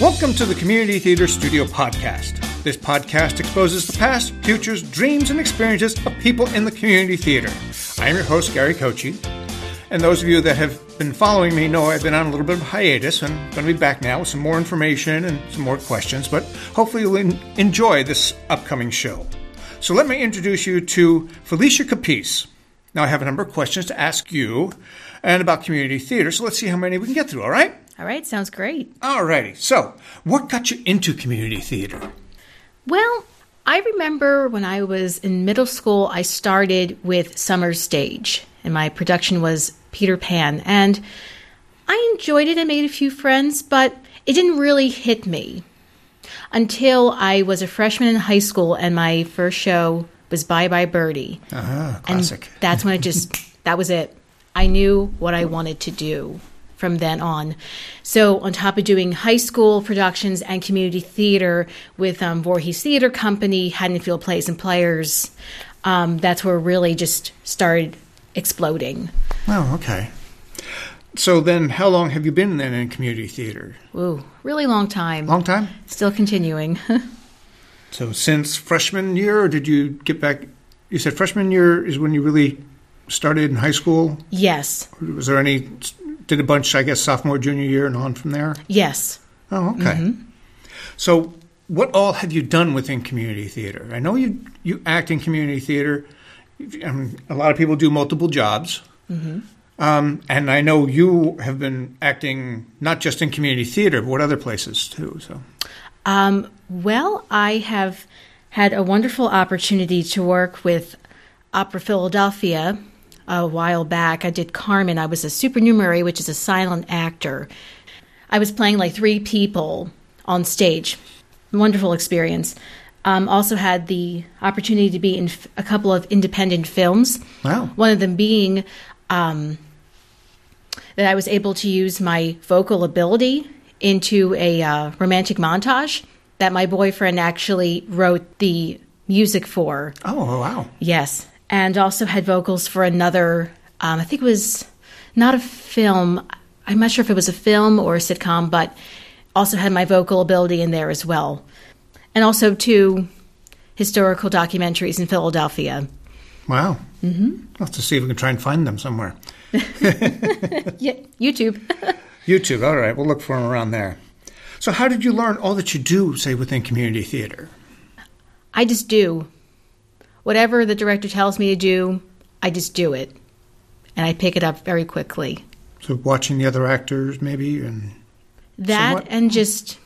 Welcome to the Community Theater Studio Podcast. This podcast exposes the past, futures, dreams, and experiences of people in the community theater. I am your host, Gary Kochi. And those of you that have been following me know I've been on a little bit of hiatus and I'm going to be back now with some more information and some more questions, but hopefully you'll enjoy this upcoming show. So let me introduce you to Felicia Capice. Now I have a number of questions to ask you and about community theater, so let's see how many we can get through, all right? All right, sounds great. All righty. So, what got you into community theater? Well, I remember when I was in middle school, I started with Summer Stage, and my production was Peter Pan. And I enjoyed it and made a few friends, but it didn't really hit me until I was a freshman in high school and my first show was Bye Bye Birdie. Uh-huh, classic. And that's when it just, that was it. I knew what I wanted to do from then on. So, on top of doing high school productions and community theater with um, Voorhees Theater Company, Haddonfield Plays and Players, um, that's where really just started exploding. Oh, okay. So then, how long have you been then in community theater? Ooh, really long time. Long time? Still continuing. so since freshman year, or did you get back? You said freshman year is when you really started in high school. Yes. Was there any? Did a bunch, I guess, sophomore, junior year, and on from there. Yes. Oh, okay. Mm-hmm. So, what all have you done within community theater? I know you you act in community theater. Um, a lot of people do multiple jobs. Mm-hmm. Um, and I know you have been acting not just in community theater, but what other places too. So, um, well, I have had a wonderful opportunity to work with Opera Philadelphia a while back. I did Carmen. I was a supernumerary, which is a silent actor. I was playing like three people on stage. Wonderful experience. Um, also had the opportunity to be in f- a couple of independent films. Wow. One of them being um, that I was able to use my vocal ability into a uh, romantic montage that my boyfriend actually wrote the music for. Oh, wow. Yes. And also had vocals for another, um, I think it was not a film. I'm not sure if it was a film or a sitcom, but also had my vocal ability in there as well. And also two historical documentaries in Philadelphia. Wow. Mm-hmm. I'll have to see if we can try and find them somewhere. yeah, YouTube. YouTube. All right, we'll look for them around there. So, how did you learn all that you do, say, within community theater? I just do. Whatever the director tells me to do, I just do it. And I pick it up very quickly. So, watching the other actors, maybe, and that, somewhat? and just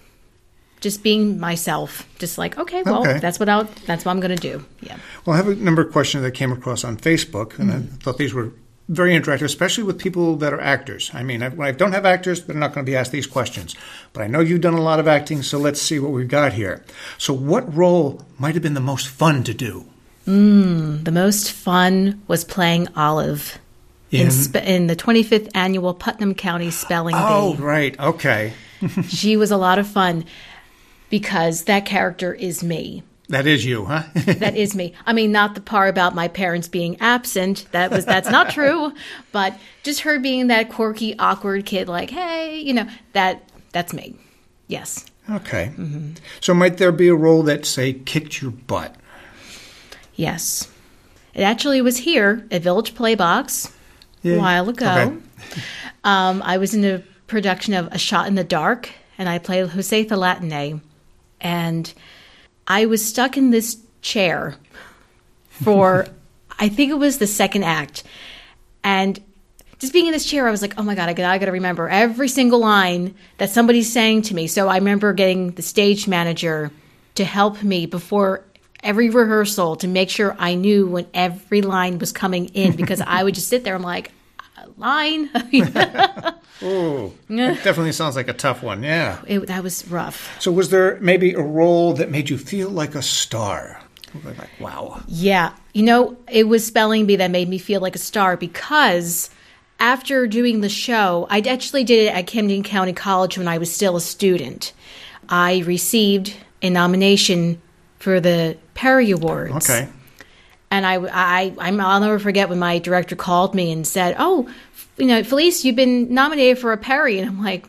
just being myself just like okay well Okay. that's what i'll that's what i'm going to do yeah Well, I have a number of questions that came across on Facebook, and I mm-hmm. thought these were very interactive, especially with people that are actors. I mean, I, when I don't have actors, they're not going to be asked these questions. But I know you've done a lot of acting, so let's see what we've got here. So, what role might have been the most fun to do? Mm, the most fun was playing olive in, In- sp- in the 25th annual putnam county spelling Oh, bee Oh, right. Okay. she was a lot of fun because that character is me That is you, huh? that is me. I mean, not the part about my parents being absent. That was that's not true. But just her being that quirky, awkward kid, like, hey, you know, that that's me. Yes. okay. Mm-hmm. So, might there be a role that, say, kicked your butt? Yes. It actually was here at Village Playbox a while ago. Okay. Um, I was in a production of A Shot in the Dark, and I played Jose Latine. And I was stuck in this chair for, I think it was the second act. And just being in this chair, I was like, oh my God, I got, I got to remember every single line that somebody's saying to me. So I remember getting the stage manager to help me before every rehearsal to make sure I knew when every line was coming in because I would just sit there. I'm like, "Uh, line. Oh, that definitely sounds like a tough one. Yeah. it, that was rough. So, was there maybe a role that made you feel like a star? Like, wow. Yeah. You know, it was Spelling Bee that made me feel like a star because after doing the show, I actually did it at Camden County College when I was still a student. I received a nomination for the Perry Awards. Okay. And I, I, I'm, I'll never forget when my director called me and said, "Oh, you know, Felice, you've been nominated for a Perry," and I'm like,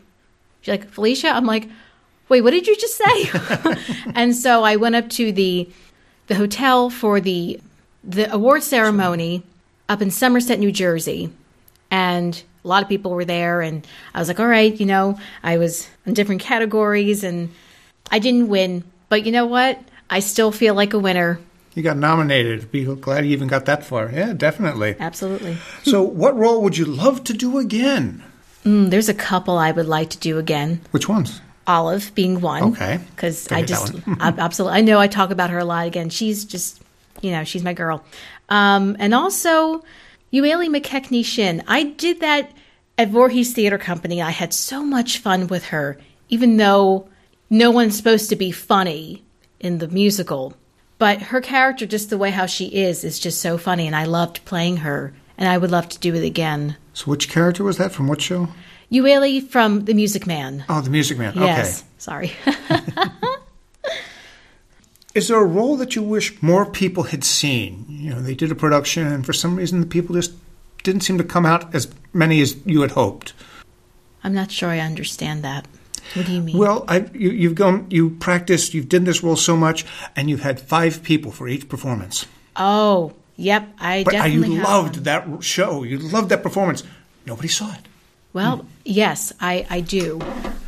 "She's like Felicia," I'm like, Wait, what did you just say? and so I went up to the the hotel for the the award ceremony up in Somerset, New Jersey, and a lot of people were there. And I was like, all right, you know, I was in different categories, and I didn't win, but you know what? I still feel like a winner. You got nominated. Be glad you even got that far. Yeah, definitely. Absolutely. So, what role would you love to do again? Mm, there's a couple I would like to do again. Which ones? Olive being one. Okay. Because I just. I, absolutely, I know I talk about her a lot again. She's just, you know, she's my girl. Um, and also, Eulalie Mackecknie Shinn. I did that at Voorhees Theater Company. I had so much fun with her, even though no one's supposed to be funny in the musical. But her character, just the way how she is, is just so funny, and I loved playing her, and I would love to do it again. So, which character was that from what show? Eulalie from The Music Man. Oh, the Music Man. Yes. Okay. Sorry. Is there a role that you wish more people had seen? You know, they did a production, and for some reason, the people just didn't seem to come out as many as you had hoped. I'm not sure I understand that. What do you mean? Well, I, you, you've gone, you practiced, you've done this role so much, and you've had five people for each performance. oh, yep. I But uh, definitely you have loved one. that show. You loved that performance. Nobody saw it. Well, yes, I, I do.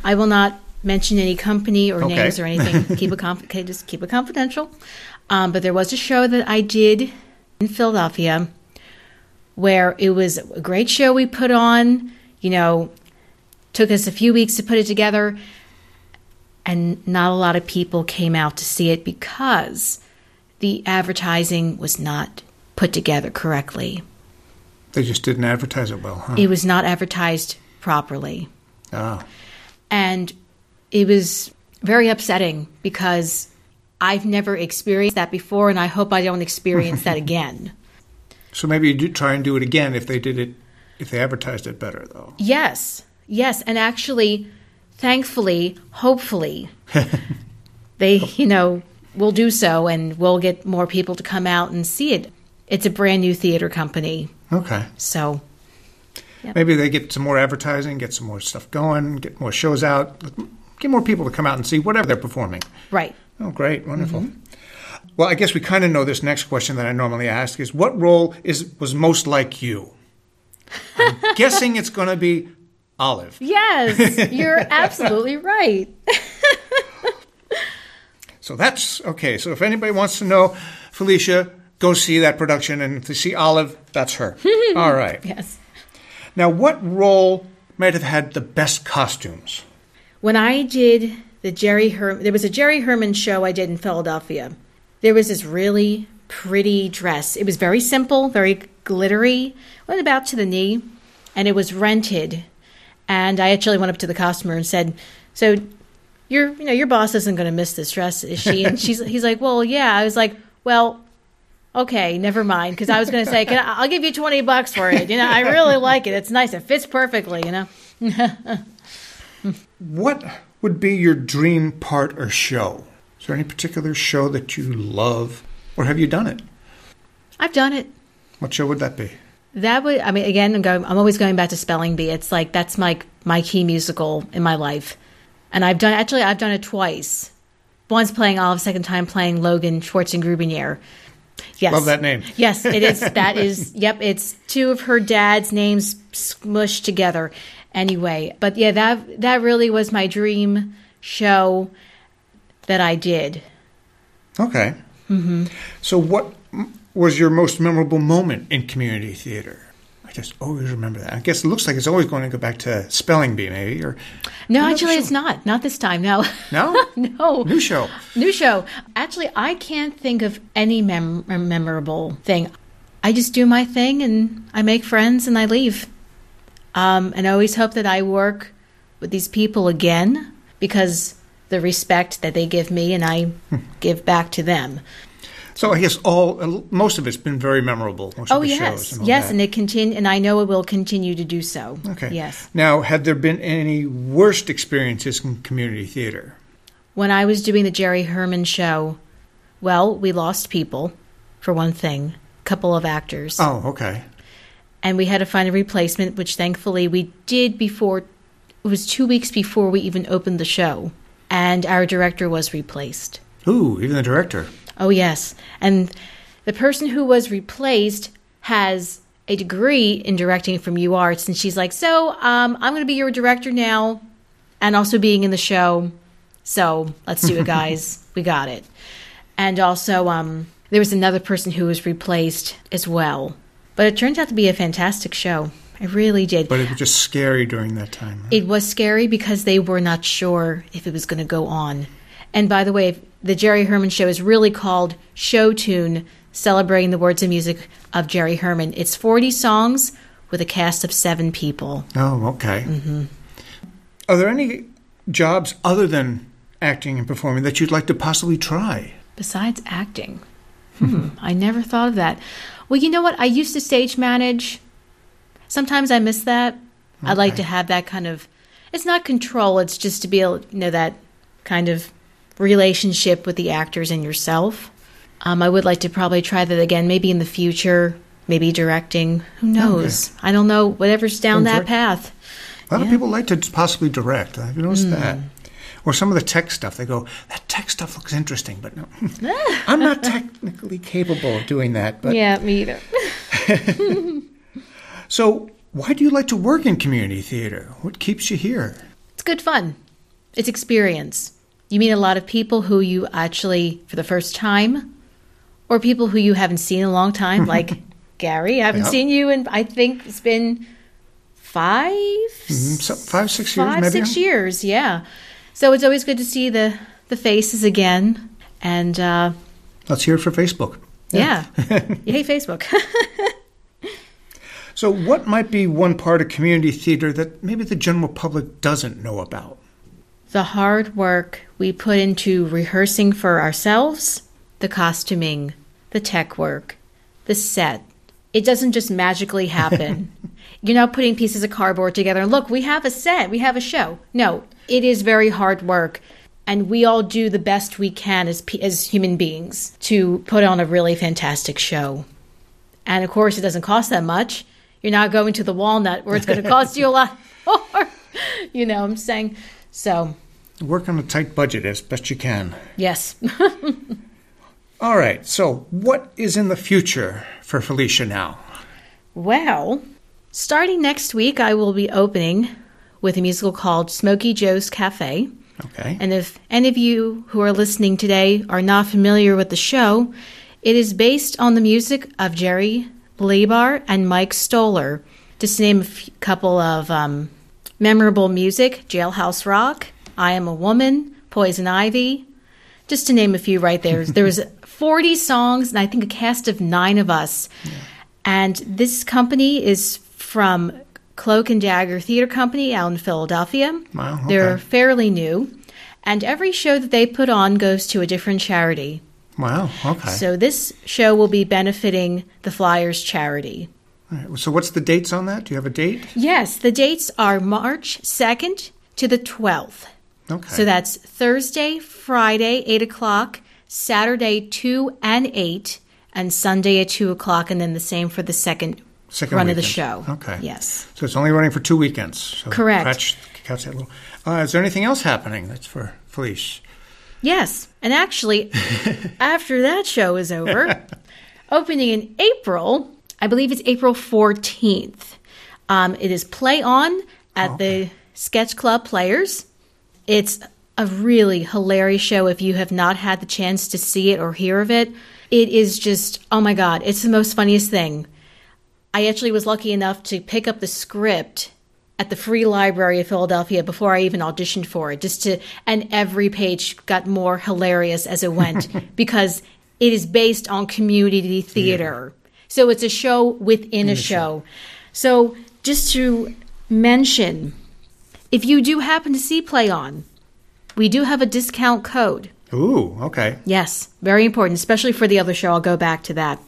I will not mention any company or Okay. names or anything. keep it conf- just keep it confidential. Um, but there was a show that I did in Philadelphia where it was a great show we put on. You know, took us a few weeks to put it together, and not a lot of people came out to see it because the advertising was not put together correctly. They just didn't advertise it well, huh? It was not advertised properly. oh. And it was very upsetting because I've never experienced that before, and I hope I don't experience that again. So maybe you do try and do it again if they did it, if they advertised it better, though. Yes, yes. And actually, thankfully, hopefully, they, you know, will do so and we'll get more people to come out and see it. It's a brand new theater company. Okay. So, Maybe they get some more advertising, get some more stuff going, get more shows out, get more people to come out and see whatever they're performing. right. Oh, great, wonderful. Mm-hmm. Well, I guess we kind of know this next question that I normally ask is what role is was most like you? I'm guessing it's going to be Olive. Yes, you're absolutely right. So that's okay. So if anybody wants to know Felicia, go see that production, and if they see Olive, that's her. All right. Yes. Now, what role might have had the best costumes? When I did the Jerry Herman, there was a Jerry Herman show I did in Philadelphia. There was this really pretty dress. It was very simple, very glittery, went about to the knee, and it was rented. And I actually went up to the costumer and said, "So, your you know your boss isn't going to miss this dress, is she?" And she's he's like, "Well, yeah." I was like, "Well." Okay, never mind. Because I was going to say, Can I, I'll give you twenty bucks for it. You know, I really like it. It's nice. It fits perfectly. You know. What would be your dream part or show? Is there any particular show that you love, or have you done it? I've done it. What show would that be? That would, I mean, again, I'm, going, I'm always going back to Spelling Bee. It's like that's my my key musical in my life, and I've done actually I've done it twice. Once playing Olive, second time playing Logainne Schwarzenegger. Yes, Love that name. yes, it is. That is. Yep, it's two of her dad's names smushed together. Anyway, but yeah, that that really was my dream show that I did. Okay. Mm-hmm. So, what was your most memorable moment in community theater? I just always remember that. I guess it looks like it's always going to go back to Spelling Bee, maybe, or No, actually, it's not. Not this time. No. no no. new show. New show. Actually, I can't think of any mem- memorable thing. I just do my thing and I make friends and I leave. Um, and I always hope that I work with these people again because the respect that they give me and I give back to them. So, I guess all most of it's been very memorable. Most Oh of the yes, shows and yes, that. and it continue, and I know it will continue to do so. Okay. Yes. Now, had there been any worst experiences in community theater? When I was doing the Jerry Herman show, well, we lost people, for one thing, a couple of actors. Oh, okay. and we had to find a replacement, which thankfully we did before. It was two weeks before we even opened the show. and our director was replaced. Ooh, even the director. Oh, yes. And the person who was replaced has a degree in directing from UArts. And she's like, So um, I'm going to be your director now and also being in the show. So let's do it, guys. we got it. And also, um, there was another person who was replaced as well. But it turned out to be a fantastic show. I really did. But it was just scary during that time. huh? It was scary because they were not sure if it was going to go on. And by the way, the Jerry Herman show is really called Show Tune, celebrating the words and music of Jerry Herman. It's 40 songs with a cast of seven people. Oh, okay. Mm-hmm. Are there any jobs other than acting and performing that you'd like to possibly try? Besides acting, hmm, I never thought of that. Well, you know what? I used to stage manage. Sometimes I miss that. I'd like to have that kind of. It's not control. It's just to be able, you know, that kind of relationship with the actors and yourself. Um, I would like to probably try that again, maybe in the future, maybe directing. Who knows? I don't know. Whatever's down that path. A lot of people like to possibly direct. I've noticed that. Or some of the tech stuff. They go, that tech stuff looks interesting, but no. I'm not technically capable of doing that. But yeah, me either. So, why do you like to work in community theater? What keeps you here? It's good fun. It's experience. You meet a lot of people who you actually, for the first time, or people who you haven't seen in a long time, like Gary. I haven't Yeah. seen you in, I think it's been five, Mm, so- five, six years, five, maybe? six years. Yeah. So it's always good to see the, the faces again. And uh, Let's hear it for Facebook. yeah, yay, Facebook. So, what might be one part of community theater that maybe the general public doesn't know about? The hard work we put into rehearsing for ourselves, the costuming, the tech work, the set. It doesn't just magically happen. You're not putting pieces of cardboard together and look, we have a set, we have a show. No, it is very hard work. And we all do the best we can as, as human beings to put on a really fantastic show. And of course, it doesn't cost that much. You're not going to the walnut where it's going to cost you a lot more. You know what I'm saying? So, Work on a tight budget as best you can. yes. All right, so what is in the future for Felicia now? well, starting next week, I will be opening with a musical called Smokey Joe's Cafe. Okay. And if any of you who are listening today are not familiar with the show, it is based on the music of Jerry Leiber and Mike Stoller. Just to name a f- couple of um, memorable music Jailhouse Rock, I Am a Woman, Poison Ivy, just to name a few right there. There was 40 songs, and I think a cast of nine of us. And this company is from Cloak and Dagger Theater Company out in Philadelphia. Wow, Okay. They're fairly new. And every show that they put on goes to a different charity. Wow, okay. So this show will be benefiting the Flyers charity. Right, So, what's the dates on that? Do you have a date? Yes, the dates are March 2nd to the 12th. Okay. So that's Thursday, Friday, 8 o'clock, Saturday, 2 and 8, and Sunday at 2 o'clock, and then the same for the second, Second run of the show. Okay. Yes. So it's only running for two weekends. So Correct. Catch, catch that little. Uh, is there anything else happening that's for Felice? Yes. And actually, after that show is over, opening in April, I believe it's April 14th, um, it is Play On at the Sketch Club Players. It's a really hilarious show if you have not had the chance to see it or hear of it. It is just, oh my God, it's the most funniest thing. I actually was lucky enough to pick up the script at the Free Library of Philadelphia before I even auditioned for it. Just to, and every page got more hilarious as it went because it is based on community theater. So it's a show within a show. So just to mention, if you do happen to see Play On, we do have a discount code. Ooh, okay. Yes, very important, especially for the other show. I'll go back to that.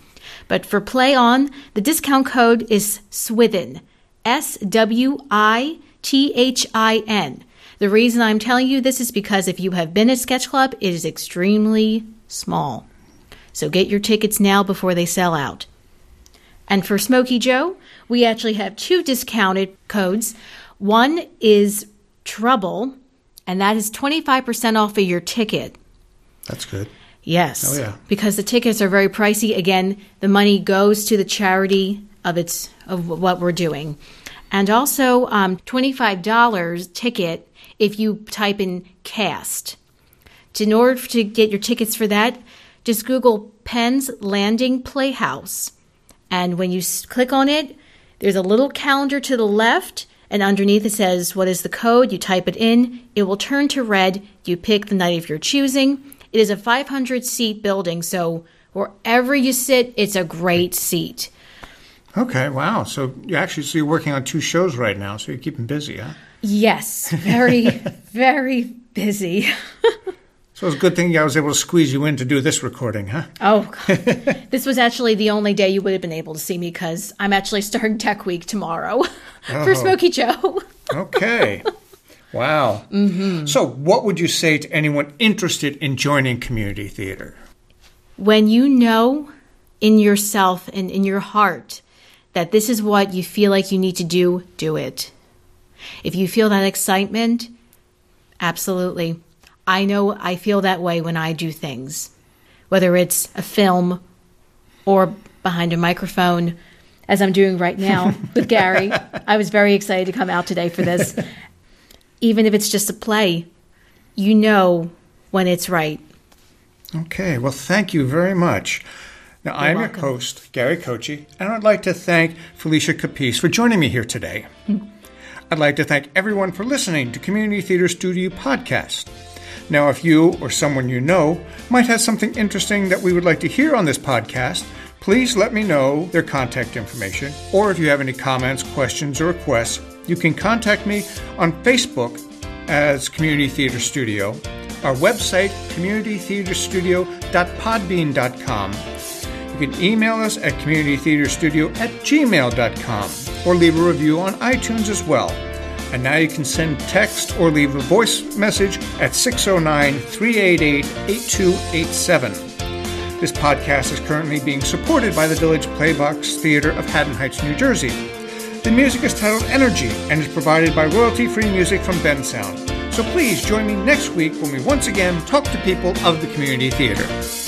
But for Play On, the discount code is SWITHIN. S W I T H I N. The reason I'm telling you this is because if you have been at Sketch Club, it is extremely small. So get your tickets now before they sell out. And for Smokey Joe, we actually have two discounted codes. One is Trouble, and that is 25% off of your ticket. That's good. Yes. Oh, yeah. Because the tickets are very pricey. Again, the money goes to the charity of its of what we're doing, and also um, twenty five dollars ticket if you type in cast. In order to get your tickets for that, just Google Penn's Landing Playhouse, and when you click on it, there's a little calendar to the left. And underneath it says, What is the code? You type it in. It will turn to red. You pick the night of your choosing. It is a 500 seat building, so wherever you sit, it's a great seat. Okay, wow. So you actually so you're working on two shows right now, so you're keeping busy, huh? Yes, very, very busy. So it's a good thing I was able to squeeze you in to do this recording, huh? Oh, God. this was actually the only day you would have been able to see me because I'm actually starting Tech Week tomorrow for Smokey Joe. Okay. wow. Mm-hmm. So, what would you say to anyone interested in joining community theater? when you know in yourself and in your heart that this is what you feel like you need to do, do it. If you feel that excitement, absolutely. I know I feel that way when I do things, whether it's a film or behind a microphone, as I'm doing right now with Gary. I was very excited to come out today for this. Even if it's just a play, you know when it's right. Okay, well, thank you very much. Now, I'm welcome. your host, Gary Kochi, and I'd like to thank Felicia Capice for joining me here today. Hmm. I'd like to thank everyone for listening to Community Theater Studio Podcast. Now, if you or someone you know might have something interesting that we would like to hear on this podcast, please let me know their contact information, or if you have any comments, questions, or requests, you can contact me on Facebook as Community Theater Studio, our website, communitytheaterstudio.podbean.com. You can email us at communitytheaterstudio at gmail.com or leave a review on iTunes as well. And now you can send text or leave a voice message at 609 388 8287. This podcast is currently being supported by the Village Playbox Theater of Haddon Heights, New Jersey. The music is titled Energy and is provided by royalty free music from Bensound. So please join me next week when we once again talk to people of the community theater.